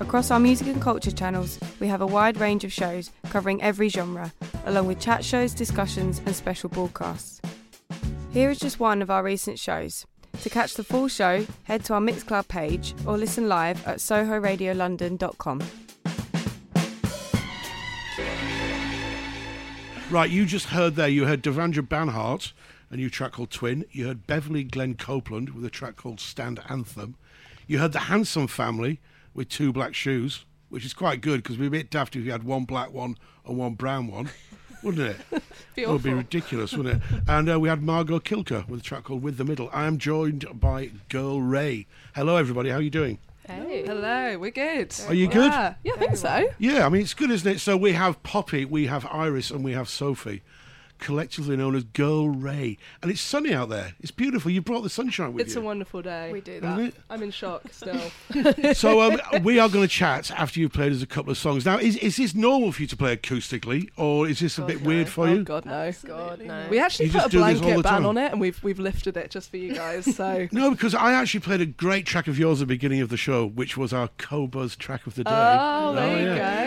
Across our music and culture channels, we have a wide range of shows covering every genre, along with chat shows, discussions, and special broadcasts. Here is just one of our recent shows. To catch the full show, head to our Mixcloud page or listen live at sohoradiolondon.com. Right, you just heard there, you heard Devendra Banhart, a new track called Twin. You heard Beverly Glenn Copeland with a track called Stand Anthem. You heard the Handsome Family with Two Black Shoes, which is quite good because we'd be a bit daft if you had one black one and one brown one, wouldn't it? It would be ridiculous, wouldn't it? And uh, we had Margo Cilker with a track called With the Middle. I am joined by Girl Ray. Hello, everybody. How are you doing? Hey. Hello, we're good. Are you good? Yeah, yeah I think so. Yeah, I mean, it's good, isn't it? So we have Poppy, we have Iris, and we have Sophie collectively known as Girl Ray. And it's sunny out there. It's beautiful. You brought the sunshine with it's you. It's a wonderful day. We do Isn't that. it? I'm in shock still. So um, we are going to chat after you've played us a couple of songs. Now, is, is this normal for you to play acoustically, or is this a God, bit no. weird for oh, you? God, no. God, no. We actually You put a do this all blanket ban on it, and we've we've lifted it just for you guys. So. No, because I actually played a great track of yours at the beginning of the show, which was our Qobuz track of the day. Oh, there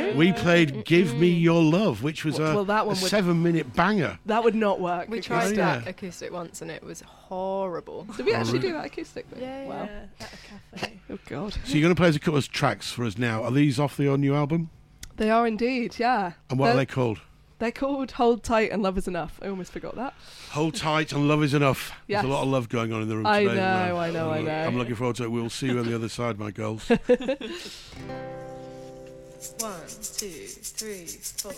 you go. We played "Give Me Your Love," which was Well- a, well, that a one would- seven-minute banger. That would not work. We acoustic. tried oh, yeah. that acoustic once and it was horrible. Did we actually really? do that acoustically? Wow. Yeah, at a cafe. Oh God. So you're going to play us a couple of tracks for us now. Are these off the your new album? They are indeed. Yeah. And what they're, are they called? They're called Hold Tight and Love Is Enough. I almost forgot that. Hold tight and love is enough. Yes. There's a lot of love going on in the room I today. know, I know, I know. I'm looking forward to it. We'll see you on the other side, my girls. One, two, three, four.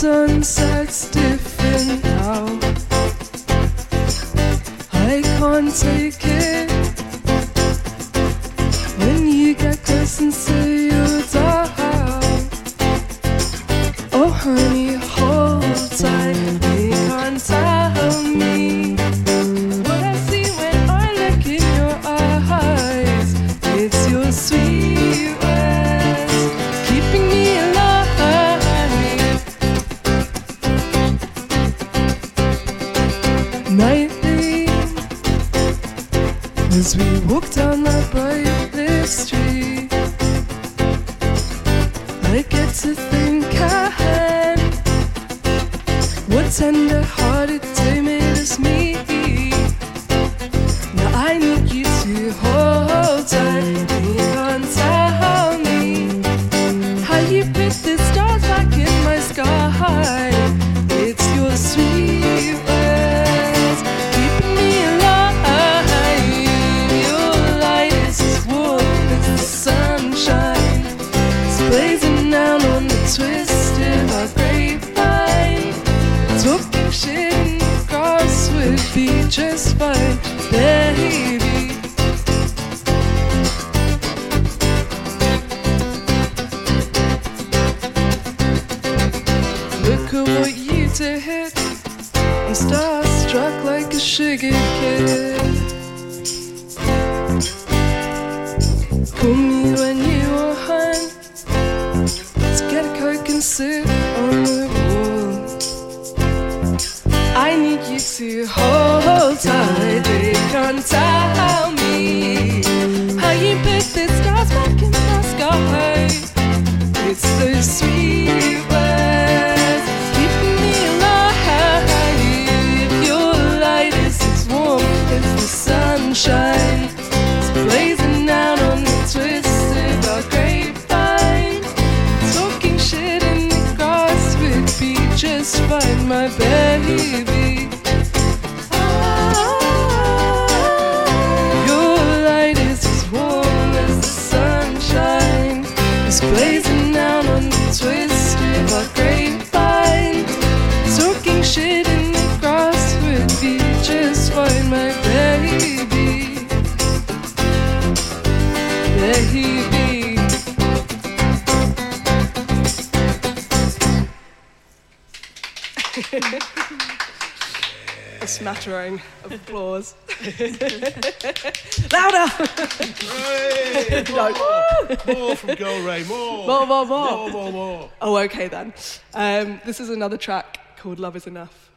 Sunset's different now. I can't take it when you get close and say It's blazing down on the twisted our grapevine. Talking shit smattering of applause. Louder! Hey, more, more from Girl Ray, more. More, more, more. More, more, more. Oh, okay then. Um, this is another track called Love Is Enough.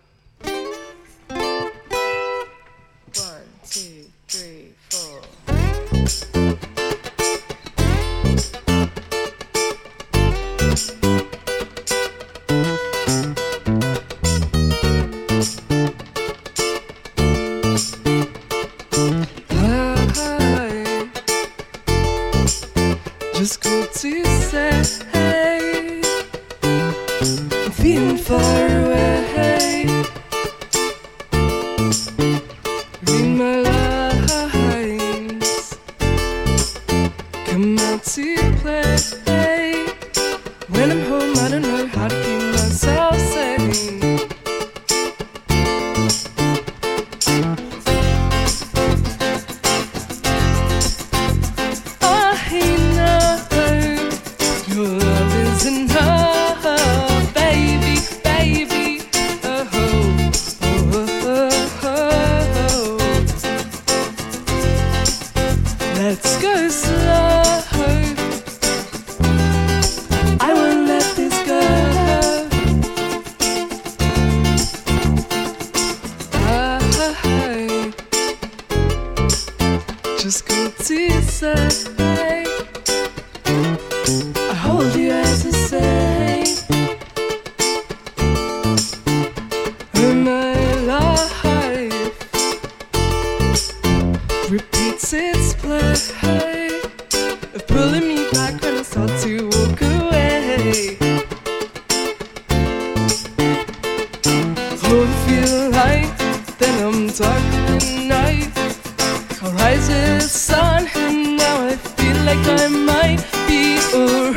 Then I'm at night rise the sun, and now I feel like I might be alright.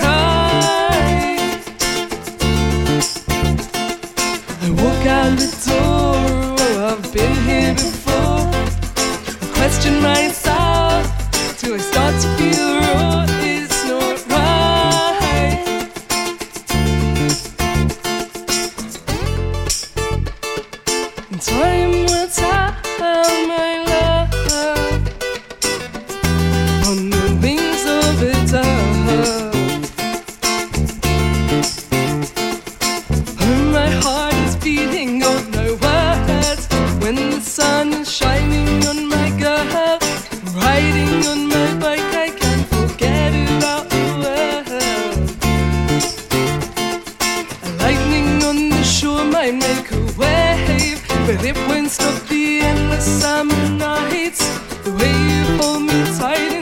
But it won't stop the endless summer nights. The way you hold me tight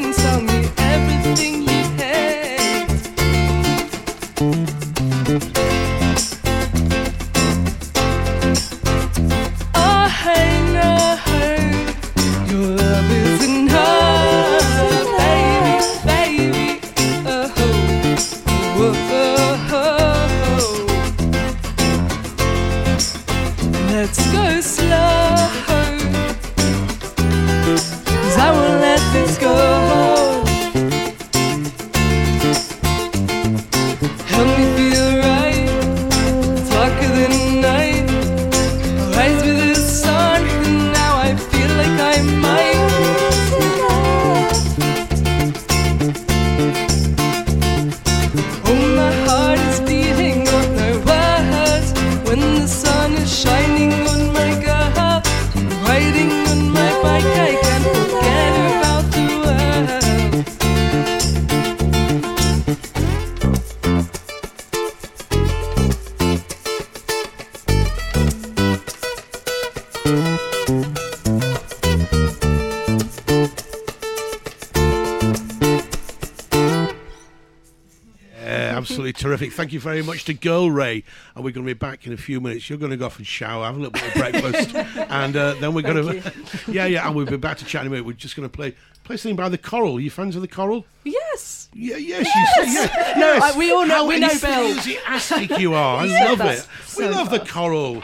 Thank you very much to Girl Ray. And we're going to be back in a few minutes. You're going to go off and shower, have a little bit of breakfast, and uh, then we're going to. yeah, yeah, and we'll be back to chat in a minute. We're just going to play play something by the Coral. Are you fans of the Coral? Yes. Yeah, yes, you say yes. No. I- we all know- How we know Bill. enthusiastic you are. I Yeah, love it. that's We so love the. Coral.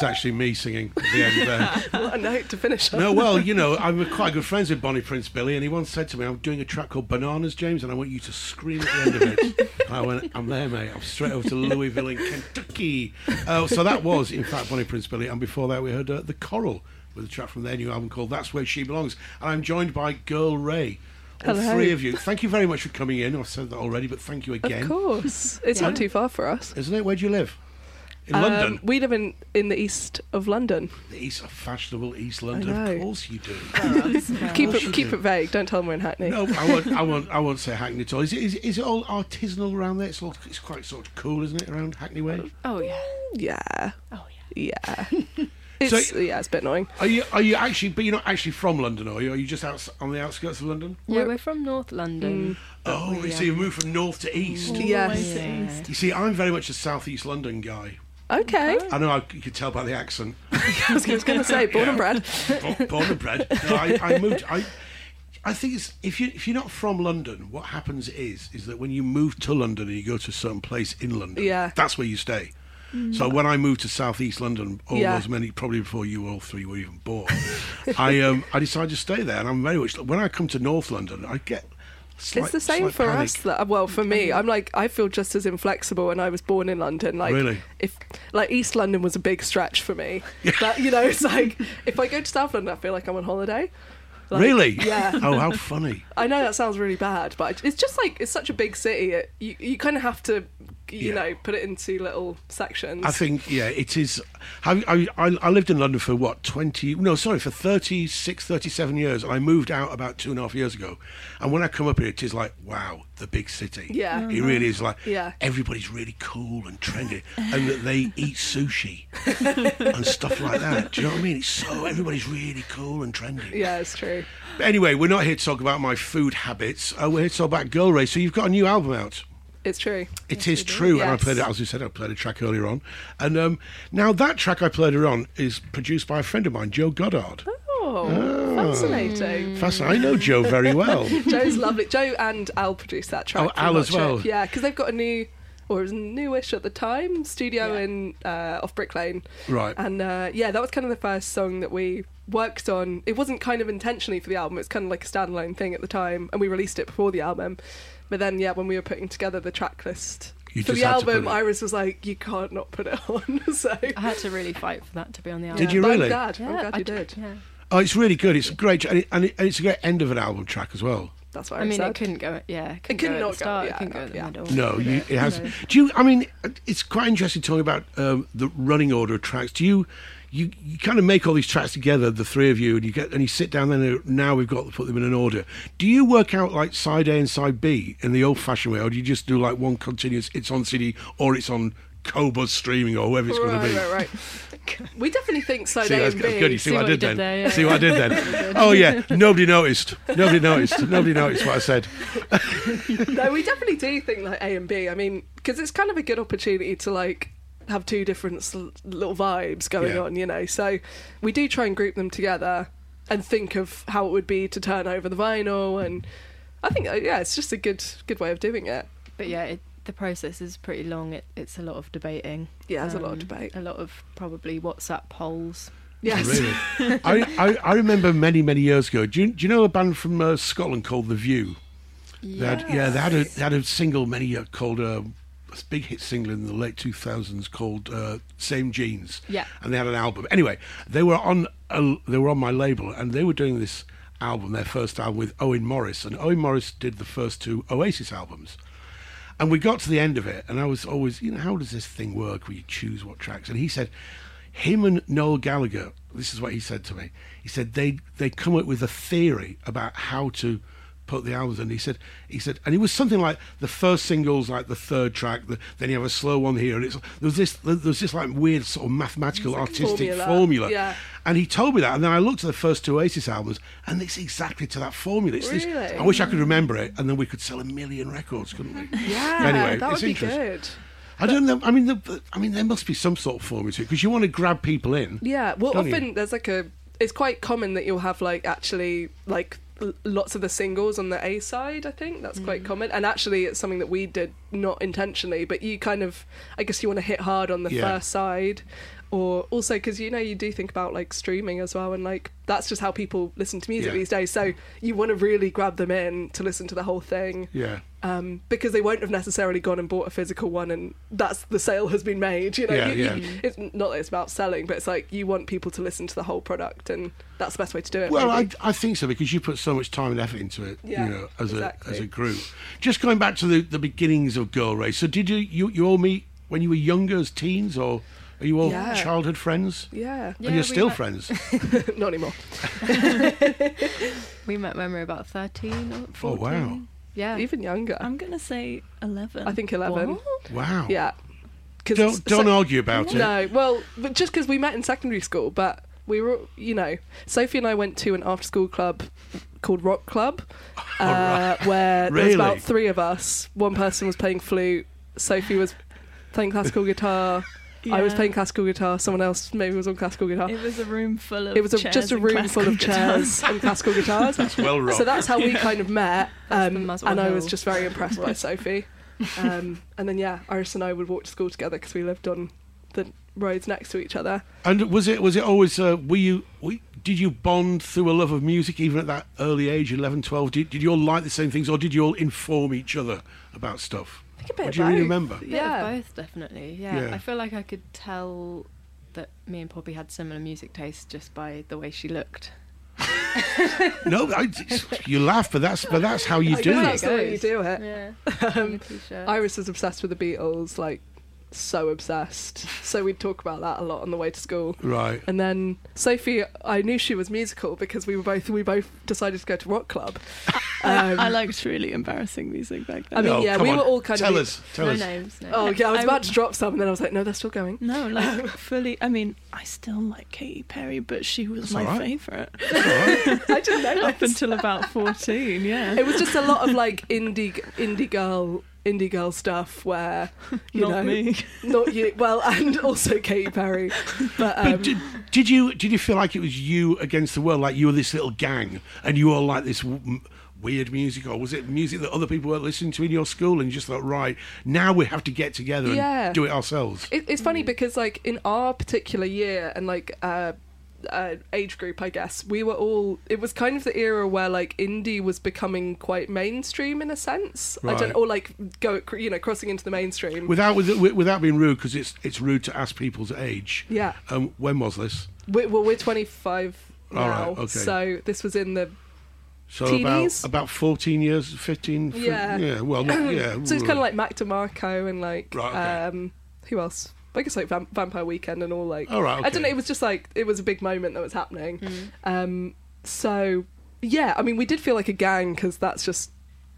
Is actually me singing at the end there. What a note to finish on. no, well, you know, I'm quite good friends with Bonnie Prince Billy, and he once said to me, I'm doing a track called Bananas, James, and I want you to scream at the end of it. And I went, I'm there, mate. I'm straight over to Louisville in Kentucky. Uh, so that was, in fact, Bonnie Prince Billy, and before that we heard uh, The Coral with a track from their new album called That's Where She Belongs. And I'm joined by Girl Ray. All Hello. three of you. Thank you very much for coming in. I've said that already, but thank you again. Of course. It's not too far for us. Isn't it? Where do you live? In Um, London. We live in, in the east of London. The East, of fashionable East London. Of course you do. Keep it keep do. it vague. Don't tell them we're in Hackney. No, I won't. I won't. I won't say Hackney at all. Is it? Is, is it all artisanal around there? It's all. It's quite sort of cool, isn't it? Around Hackney Way. Oh yeah. Yeah. Oh yeah. Yeah. It's So- yeah, it's a bit annoying. Are you? Are you actually? But you're not actually from London, are you? Are you just out on the outskirts of London? Yeah, we're from North London. Oh, we, so you moved from north to east. Yes. Yeah. You see, I'm very much a southeast London guy. Okay. I know I, you could tell by the accent. I was going to say, born and bred. Bo- Born and bred. No, I, I moved. I. I think it's if you if you're not from London, what happens is is that when you move to London and you go to a certain place in London, Yeah. that's where you stay. So when I moved to southeast London, all Yeah. those many probably before you all three were even born, I um I decided to stay there, and I'm very much when I come to North London, I get. Slight, it's the same for panic. us. That uh, well, for me, I'm like I feel just as inflexible, and I was born in London. Like Really? if like East London was a big stretch for me. But you know, it's like if I go to South London, I feel like I'm on holiday. Like, really? Yeah. Oh, how funny! I know that sounds really bad, but it's just like it's such a big city. It, you you kind of have to, you Yeah. know, put it into little sections. I think yeah, it is. I, I I I lived in London for what twenty? No, sorry, for 36, 37 years, and I moved out about two and a half years ago. And when I come up here, it is like wow, the big city. Yeah. it really is like Yeah. everybody's really cool and trendy, and that they eat sushi and stuff like that. Do you know what I mean? It's so everybody's really cool and trendy. yeah, it's true. But anyway, we're not here to talk about my food habits. Uh, we're here to talk about Girl Ray. So you've got a new album out. It's true. It is true, and I played it as you said. I played a track earlier on, and um, now that track I played earlier on is produced by a friend of mine, Joe Goddard. Oh, fascinating. Fascinating. I know Joe very well. Joe's lovely. Joe and Al produced that track. Oh, Al as Watch It. well. Yeah, because they've got a new, or it was newish at the time, studio in uh, off Brick Lane. Right. And uh, yeah, that was kind of the first song that we worked on. It wasn't kind of intentionally for the album. It's kind of like a standalone thing at the time, and we released it before the album. But then, yeah, when we were putting together the track list You for the had to put album, Iris was like, "You can't not put it on." so. I had to really fight for that to be on the album. Did you but really? I'm glad. I'm Yeah, glad I you d- did. Yeah. Oh, it's really good. It's a great, and, it, and, it, and it's a great end of an album track as well. That's what I, I mean, said. it couldn't go. Yeah, it couldn't, could go at not the go- start. yeah, it couldn't no, go at the yeah. middle. No, you, it? it has. So- Do you? I mean, it's quite interesting talking about um, the running order of tracks. Do you? You, you kind of make all these tracks together, the three of you, and you get and you sit down. Then and now we've got to put them in an order. Do you work out like side A and side B in the old-fashioned way, or do you just do like one continuous? It's on CD or it's on Qobuz streaming or whoever it's going to be. right, right. We definitely think side See, A that's and good. B. good. You see, See what I what did then? there, yeah. See what I did then? oh yeah, nobody noticed. Nobody noticed. Nobody noticed what I said. no, we definitely do think like A and B. I mean, because it's kind of a good opportunity to like have two different little vibes going Yeah. on, you know. So we do try and group them together and think of how it would be to turn over the vinyl, and I think uh, yeah, it's just a good good way of doing it. But yeah, it, the process is pretty long. It, it's a lot of debating. Yeah, there's a lot of Um, debate. A lot of probably WhatsApp polls. Yes, Really? I, I, I remember many, many years ago. Do you, do you know a band from uh, Scotland called The View? They had, yeah, they had, a, they had a single many years called uh, a big hit single in the late 2000s called uh, Same Jeans. Yeah. And they had an album. Anyway, they were on a, they were on my label and they were doing this album, their first album with Owen Morris. And Owen Morris did the first two Oasis albums. And we got to the end of it, and I was always, you know, how does this thing work where you choose what tracks? And he said, him and Noel Gallagher, this is what he said to me. He said they they come up with a theory about how to put the albums in. He said he said, and it was something like the first single's like the third track, the, then you have a slow one here, and it's there was this there was this like weird sort of mathematical like artistic formula, formula. yeah. And he told me that, and then I looked at the first two Oasis albums, and it's exactly to that formula. It's this, Really? I wish I could remember it, and then we could sell a million records, couldn't we? yeah, Anyway, that it's would be good. I don't know. I mean, the, I mean, there must be some sort of formula to it because you want to grab people in. Yeah, well, Don't you? often there's like a it's quite common that you'll have like actually like lots of the singles on the A side. I think that's quite mm. common, and actually it's something that we did not intentionally, but you kind of I guess you want to hit hard on the Yeah. first side. Or also because you know you do think about like streaming as well, and like that's just how people listen to music Yeah. these days. So you want to really grab them in to listen to the whole thing Yeah. Um, because they won't have necessarily gone and bought a physical one, and that's the sale has been made. You know, Yeah, You- yeah. you- it's not that it's about selling, but it's like you want people to listen to the whole product, and that's the best way to do it. Well, I. I think so because you put so much time and effort into it, Yeah, you know, as exactly. a as a group. Just going back to the, the beginnings of Girl Race. So did you, you you all meet when you were younger as teens, or are you all Yeah. childhood friends? yeah, and you're still met- friends. not anymore. We met when we were about 13 or Oh 14. wow, Yeah. Even younger. I'm gonna say eleven. I think eleven. What? wow. Yeah. 'Cause Don't don't so- argue about it. No, well, but just because we met in secondary school, but we were, you know, Sophie and I went to an after-school club called Rock Club, uh, where there was about three of us. One person was playing flute, Sophie was playing classical guitar, I was playing classical guitar, someone else maybe was on classical guitar. It was a room full of. It was a, chairs just a and room full of classical guitars. chairs and classical guitars. Well, Rob. So that's how we kind of met, um, Muswell and I was just very impressed by Sophie. Um, and then yeah, Iris and I would walk to school together because we lived on the roads next to each other. And was it was it always uh, were you we, did you bond through a love of music even at that early age 11 12 did, did you all like the same things or did you all inform each other about stuff I think a bit What do you really both. remember? Bit Yeah. of both, definitely. Yeah. Yeah. I feel like I could tell that me and Poppy had similar music tastes just by the way she looked. no I, you laugh but that's but that's how you I do it that's the way you do it. Yeah. Um, T-shirt. Iris was obsessed with the Beatles, like so obsessed. So we'd talk about that a lot on the way to school. right And then Sophie, I knew she was musical because we were both we both decided to go to rock club. I, Um, I liked really embarrassing music back then. I mean, Oh, yeah, we on. were all kind tell of. us tell no us names. No. Oh yeah, I was I about w- to drop some, and then I was like, no, they're still going. no, like fully. I mean, I still like Katy Perry, but she was That's my all right. favourite I didn't know. up until about fourteen. Yeah, It was just a lot of like indie indie girl indie girl stuff where you not know me. not you well and also Katy Perry. But um but did, did you did you feel like it was you against the world? Like you were this little gang and you all like this w- m- weird music? Or was it music that other people weren't listening to in your school and you just thought right now we have to get together and Yeah. do it ourselves it, it's funny because like in our particular year and like uh uh, age group, I guess we were all. It was kind of the era where like indie was becoming quite mainstream in a sense. I don't, or like go, you know, crossing into the mainstream. without with- without being rude because it's it's rude to ask people's age yeah, um, when was this we, well, we're 25 now, All right, okay. so this was in the So Teenies? about about fourteen years, fifteen. fif- Yeah. yeah. Well, not, yeah. So it's kind of like Mac DeMarco and like Right, okay. um who else? I guess like Vam- Vampire Weekend and all like. All right. I don't know. It was just like it was a big moment that was happening. Mm. Um. So yeah, I mean, we did feel like a gang because that's just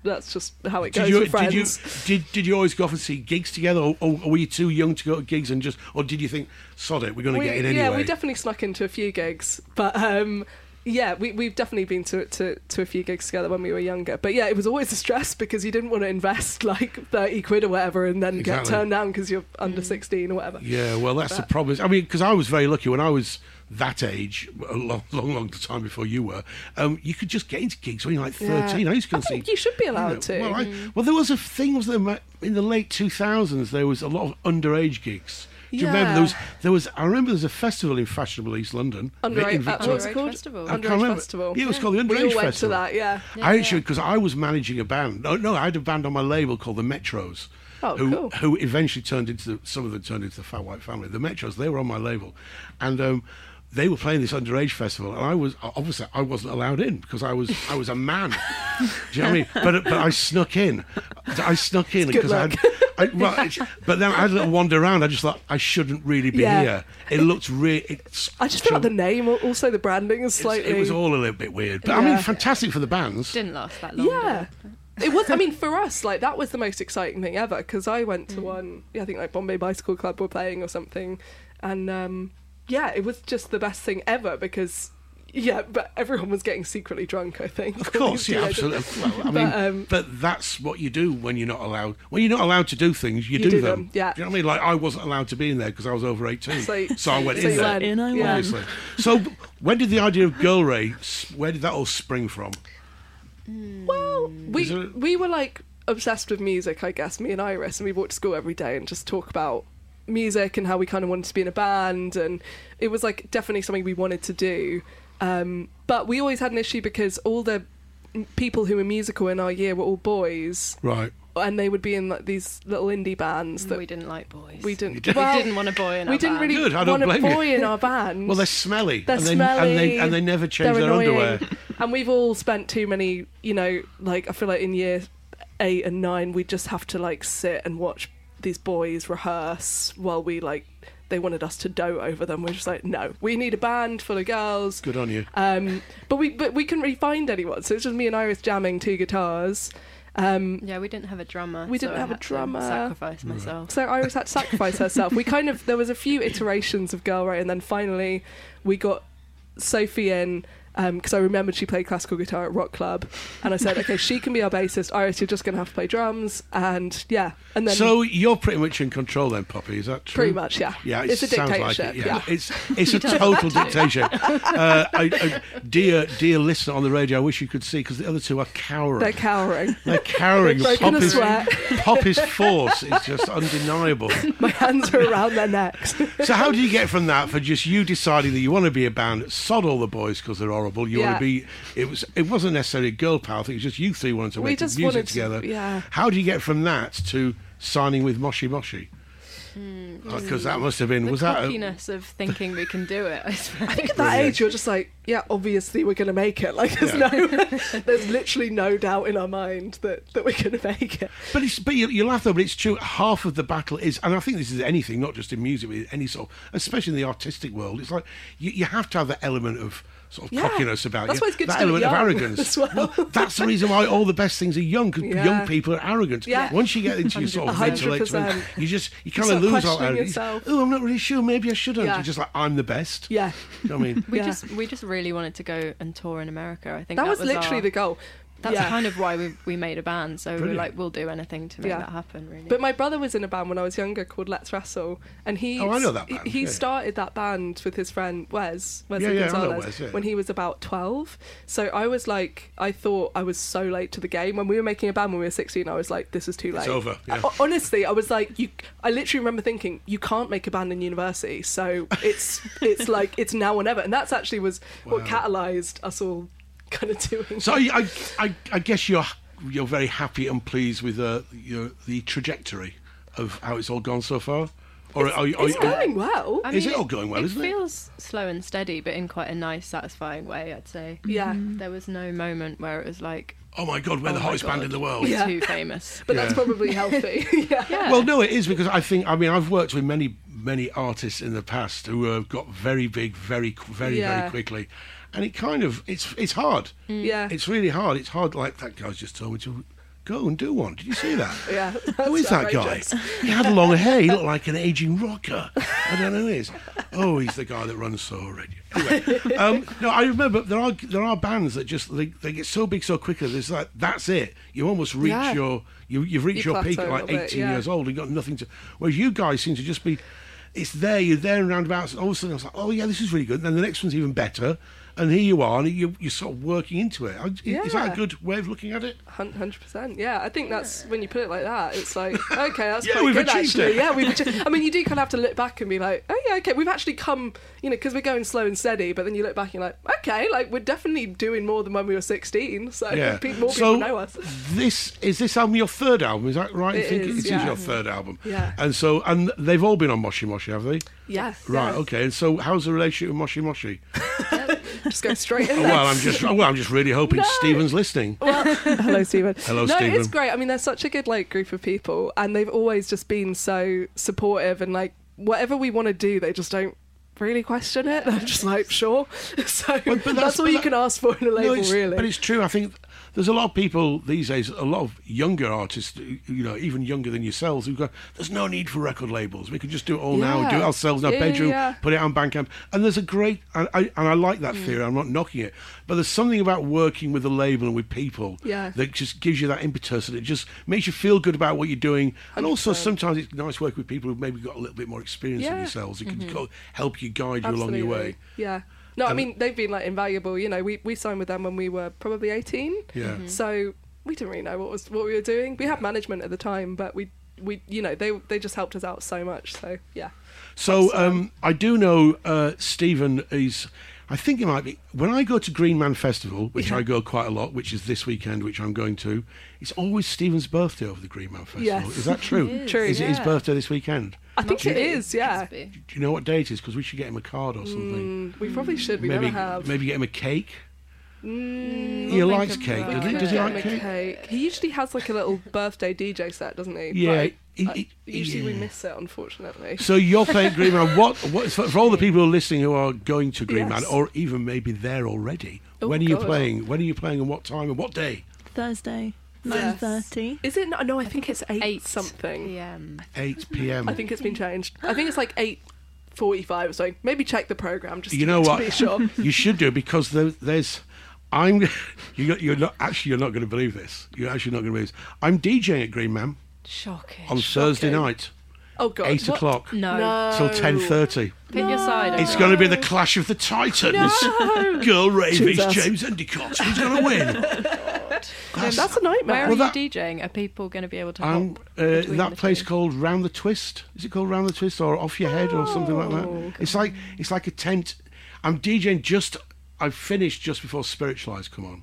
that's just how it goes Did you, with did you friends. did did you always go off and see gigs together, or, or were you too young to go to gigs and just, or did you think, sod it, we're going to We- get in anyway? Yeah, we definitely snuck into a few gigs, but um. Yeah, we, we've definitely been to, to to a few gigs together when we were younger. But yeah, it was always a stress because you didn't want to invest like 30 quid or whatever and then get turned down because you're under 16 or whatever. Yeah, well, that's the problem. I mean, because I was very lucky when I was that age, a long, long, long time before you were. Um, you could just get into gigs when you're like Yeah. thirteen. I used to go I and see. think you should be you know, allowed to. Well, I, well, there was a thing was there in the late two thousands. There was a lot of underage gigs. Do you remember Yeah. there was there was? I remember there was a festival in fashionable East London. Underage- in uh, Victoria. what's it Underage called? Festival. I can't Underage remember. Festival. Yeah, it was called the Underage we all went Festival. to that, yeah. Yeah, I yeah. actually, because I was managing a band. No, no, I had a band on my label called the Metros. Oh, who, cool. who eventually turned into the, some of them turned into the Fat White Family. The Metros, they were on my label, and um, they were playing this underage festival, and I was obviously I wasn't allowed in because I was I was a man. Do you know what I mean? But but I snuck in. I snuck in because I had. I, well, it's, but then I had a little wander around. I just thought I shouldn't really be Yeah. here. It looked really. I just feel like the name, also the branding is slightly. It was all a little bit weird, but I mean, fantastic for the bands. Didn't last that long. Yeah. did it was. I mean, for us, like that was the most exciting thing ever because I went Mm. to one. Yeah, I think like Bombay Bicycle Club were playing or something, and um, yeah, it was just the best thing ever because yeah, but everyone was getting secretly drunk. I think. Of course, yeah, absolutely. Well, I mean, um, but that's what you do when you're not allowed. When you're not allowed to do things, you, You do, do them. them, yeah. Do you know what I mean? Like I wasn't allowed to be in there because I was over 18, so, So- I went so in there. went. In I Yeah. went. Obviously. So when did the idea of Girl Ray? Where did that all spring from? Well, we we were like obsessed with music, I guess. Me and Iris, and we walked to school every day and just talk about music and how we kind of wanted to be in a band, and it was like definitely something we wanted to do. Um, but we always had an issue because all the people who were musical in our year were all boys, Right. and they would be in like these little indie bands that we didn't like boys. we didn't. You didn't? well, we didn't want a boy in Our band. we our didn't band. really Good, I don't want a blame you. boy in our band. Well, they're smelly. They're and they, And they, smelly, and they never change they're their annoying. underwear. and we've all spent too many you know like i feel like in year eight and nine we just have to like sit and watch these boys rehearse while we like they wanted us to dote over them we're just like no we need a band full of girls Good on you. um but we but we couldn't really find anyone so it's just me and iris jamming two guitars um Yeah, we didn't have a drummer. We didn't I have a had to drummer. Sacrifice myself. so Iris had to sacrifice herself. We kind of there was a few iterations of Girl Right, and then finally we got Sophie in because I remembered she played classical guitar at Rock Club, and I said, okay, she can be our bassist. Iris, you're just going to have to play drums, and yeah, and then so you're pretty much in control then, Poppy. Is that true? pretty much, yeah, Yeah, it it's a sounds like it. Yeah, yeah. it's it's a total dictatorship. Uh, I, I, dear dear listener on the radio, I wish you could see because the other two are cowering. They're cowering. They're cowering. They've broken a Poppy's. Poppy's force is just undeniable. My hands are around their necks. So how do you get from that for just you deciding that you want to be a band, that sod all the boys because they're horrible. You Yeah. want to be. It was. It wasn't necessarily a girl power thing. It was just you three wanted to We make music wanted to- together. yeah. How do you get from that to signing with Moshi Moshi? Because that must have been. Hmm. The was that? A, cockiness of thinking we can do it. I. I think at that age you're just like, yeah, obviously we're going to make it. Like there's Yeah. no, there's literally no doubt in our mind that that we're going to make it. But it's but you, you laugh though, but it's true. Half of the battle is, and I think this is anything, not just in music, but any sort, of, especially in the artistic world. It's like you, you have to have that element of sort of Yeah. cockiness about That's you. why it's good that to element of arrogance. as well. that's the reason why all the best things are young. Because Yeah. young people are arrogant. Yeah. Once you get into your sort of mid to late 100%. twenties, you just you kind of lose all questioning arrogance. Oh, I'm not really sure. Maybe I shouldn't. Yeah. You're just like I'm the best. Yeah, You know what I mean. We Yeah. just we just really wanted to go and tour in America. I think that, that, was, literally our- the goal. That's yeah. kind of why we we made a band. So we Brilliant. were like, we'll do anything to make Yeah. that happen. Really. But my brother was in a band when I was younger called Let's Wrestle, and he Oh, I know that he- band, he yeah. started that band with his friend Wes Wesley Yeah, yeah, I know Gonzalez Wes, yeah. when he was about twelve. So I was like, I thought I was so late to the game when we were making a band when we were sixteen. I was like, this is too late. It's over, yeah. I- honestly, I was like, you. I literally remember thinking, you can't make a band in university, so it's it's like it's now or never, and that's actually was what catalyzed us all kind of doing. So I, I, I, I guess you're you're very happy and pleased with uh, your, the trajectory of how it's all gone so far, or are, you- are, it's you- going well. I Is it all going well, It isn't it? feels slow and steady, but in quite a nice, satisfying way. I'd say. yeah. There was no moment where it was like, oh my god, we're oh the my hottest band in the world. We're Yeah. too famous. But that's probably healthy. yeah. Yeah. Well, no, it is because I think I mean I've worked with many many artists in the past who have got very big very very Yeah. very quickly, and it kind of it's it's hard. Yeah. It's really hard. It's hard. Like that guy's just told me to go and do one. Did you see that? Yeah. Who is that guy? He had long hair. He looked like an aging rocker. I don't know who he is. Oh, he's the guy that runs Soho Radio. Anyway, um, no, I remember there are there are bands that just they, they get so big so quickly. There's like that's it. You almost reach Yeah. your you you've reached You your peak at a like little bit, 18 yeah. years old and got nothing to. Whereas you guys seem to just be. It's there, you're there and roundabouts. All of a sudden, I was like, "Oh yeah, this is really good." And then the next one's even better, and here you are, and you, you're sort of working into it. Is that a good way of looking at it? Hundred percent. Yeah, I think that's when you put it like that. It's like okay, that's Yeah, quite we've good achieved actually. it. Yeah, we've. Achieved, I mean, you do kind of have to look back and be like, oh yeah, okay, we've actually come. You know, because we're going slow and steady. But then you look back and you're like, okay, like we're definitely doing more than when we were sixteen. So Yeah. more so people know us. this is this album your third album? Is that right? I It think is, it is yeah. your third album. Yeah. And so and they've all been on Moshi Moshi, have they? Yes. Right. yeah. Okay. And so how's the relationship with Moshi Moshi? Just go straight in there. well, I'm just well, I'm just really hoping No. Stephen's listening. Well, Hello, Stephen. Hello, Stephen. no, Stephen. it's great. I mean, there's such a good like group of people, and they've always just been so supportive and like whatever we want to do, they just don't really question it. They're just like, sure. So But- but that's, that's- all you that- can ask for in a No, label, it's- really. But it's true. I think there's a lot of people these days, a lot of younger artists, you know, even younger than yourselves, who go, "There's no need for record labels. We can just do it all now, do it ourselves in our Yeah, yeah, bedroom, yeah. put it on Bandcamp." And there's a great, and I, and I like Mm. that theory. I'm not knocking it, but there's something about working with a label and with people Yeah. that just gives you that impetus, and it just makes you feel good about what you're doing. And also, 100%. sometimes it's nice working with people who've maybe got a little bit more experience than yourselves. Who can go, help you, guide you along your way. Yeah. No, I mean they've been like invaluable. You know, we we signed with them when we were probably eighteen. Yeah. So we didn't really know what was what we were doing. We had management at the time, but we we you know they they just helped us out so much. So yeah. So um, I do know uh, Stephen is. I think it might be when I go to Green Man Festival, which I go quite a lot, which is this weekend, which I'm going to. It's always Stephen's birthday over the Green Man Festival. Yes. Is that true? It is, True. Is it his birthday this weekend? I think it is. Yeah. Do you know what date it is? Because we should get him a card or something. Mm, we probably should. We maybe never have. maybe get him a cake. Mm, he likes cake, doesn't he? Does he like a cake? cake. He usually has like a little birthday DJ set, doesn't he? Yeah, Like, he- he- usually we miss it, unfortunately. So you're playing Green Man. What? What? For, for all the people who are listening who are going to Green Man, or even maybe there already, Oh, when are you playing? When are you playing? And what time? And what day? Thursday, Yes. Nine thirty. Is it? No, no I think it's eight, Eight something. PM. 8 p.m. I think it's been changed. I think it's like eight forty-five or something. Maybe check the program just You to, know to what? be sure. you should do because there, there's. I'm. You're, you're not actually. You're not going to believe this. You're actually not going to believe this. I'm DJing at Green Man Shocking. on Thursday night, Oh god. eight what? o'clock no. No. till ten thirty. Pick your side. It's going to be the clash of the titans. No. Girl Ray. James Endeacott. Who's going to win? That's, a nightmare. Where are that- you DJing? Are people going to be able to Um, uh, that place two? called Round the Twist. Is it called Round the Twist or Off Your Head or something like that? Oh, It's like it's like a tent. I'm DJing just. I finished just before Spiritualized come on.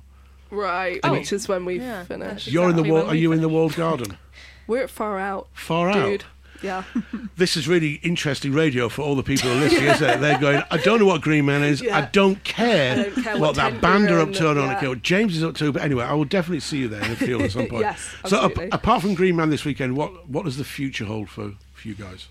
Right, Oh. which is when we Yeah, finish. You're in the wall. Are we you in the walled garden? We're at far out, Far dude. out. Yeah. This is really interesting radio for all the people who are listening, isn't it? They're going, I don't know what Green Man is. I don't care, I don't care what, what that band you're up to. I don't yeah. care what James is up to. But anyway, I will definitely see you there in the field at some point. Yes, So, ap- apart from Green Man this weekend, what what does the future hold for, for you guys?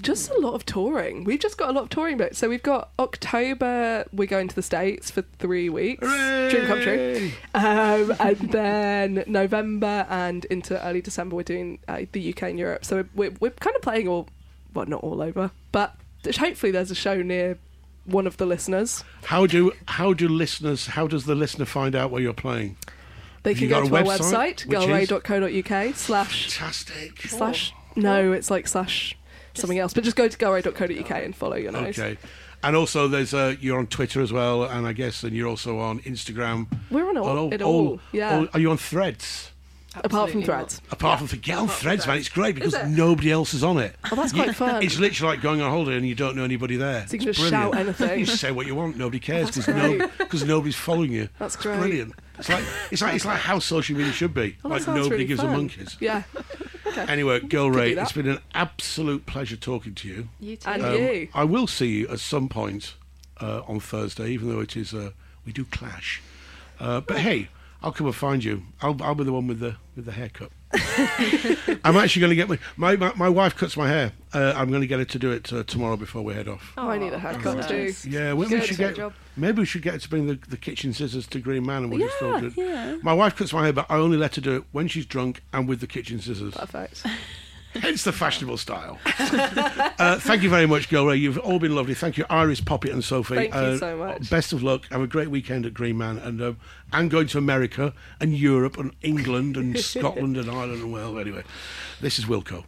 Just a lot of touring. We've just got a lot of touring bits. So we've got October. We're going to the states for three weeks. Dream come true. Um, and then November and into early December, we're doing uh, the UK and Europe. So we're, we're kind of playing all, well, not all over, but hopefully there's a show near one of the listeners. How do how do listeners? How does the listener find out where you're playing? They Have can go to our website, website, girlray.co.uk slash Fantastic. slash. No, it's like slash something else. But just go to girlray.co.uk and follow your nose. Okay. And also, there's uh, you're on Twitter as well, and I guess, and you're also on Instagram. We're on all, On it all. Yeah. all- are you on Threads? Apart from Absolutely threads. Apart from get on Threads, man, it's great because it? nobody else is on it. Oh, that's quite fun. It's literally like going on holiday and you don't know anybody there. So you can It's just brilliant. shout anything. You say what you want. Nobody cares That's because no, because nobody's following you. That's It's great. brilliant. It's like it's like it's like how social media should be. Oh, like nobody really gives a monkeys. Yeah. Anyway, Girl Could Ray, it's been an absolute pleasure talking to you. You too. And Um, you. I will see you at some point uh, on Thursday, even though it is uh, we do clash. Uh, but hey, I'll come and find you. I'll, I'll be the one with the with the haircut. I'm actually going to get my, my my my wife cuts my hair. Uh, I'm going to get her to do it uh, tomorrow before we head off. Oh, I need a haircut that's too. Yeah, we, we should get. Maybe we should get her to bring the, the kitchen scissors to Green Man, and we'll just all do it. yeah. My wife cuts my hair, but I only let her do it when she's drunk and with the kitchen scissors. Perfect. Hence the fashionable style. uh, thank you very much, Girl Ray. You've all been lovely. Thank you, Iris, Poppy, and Sophie. Thank you Uh, so much. Best of luck. Have a great weekend at Green Man, and um, and going to America and Europe and England and Scotland and Ireland and Wales. Anyway, this is Wilco.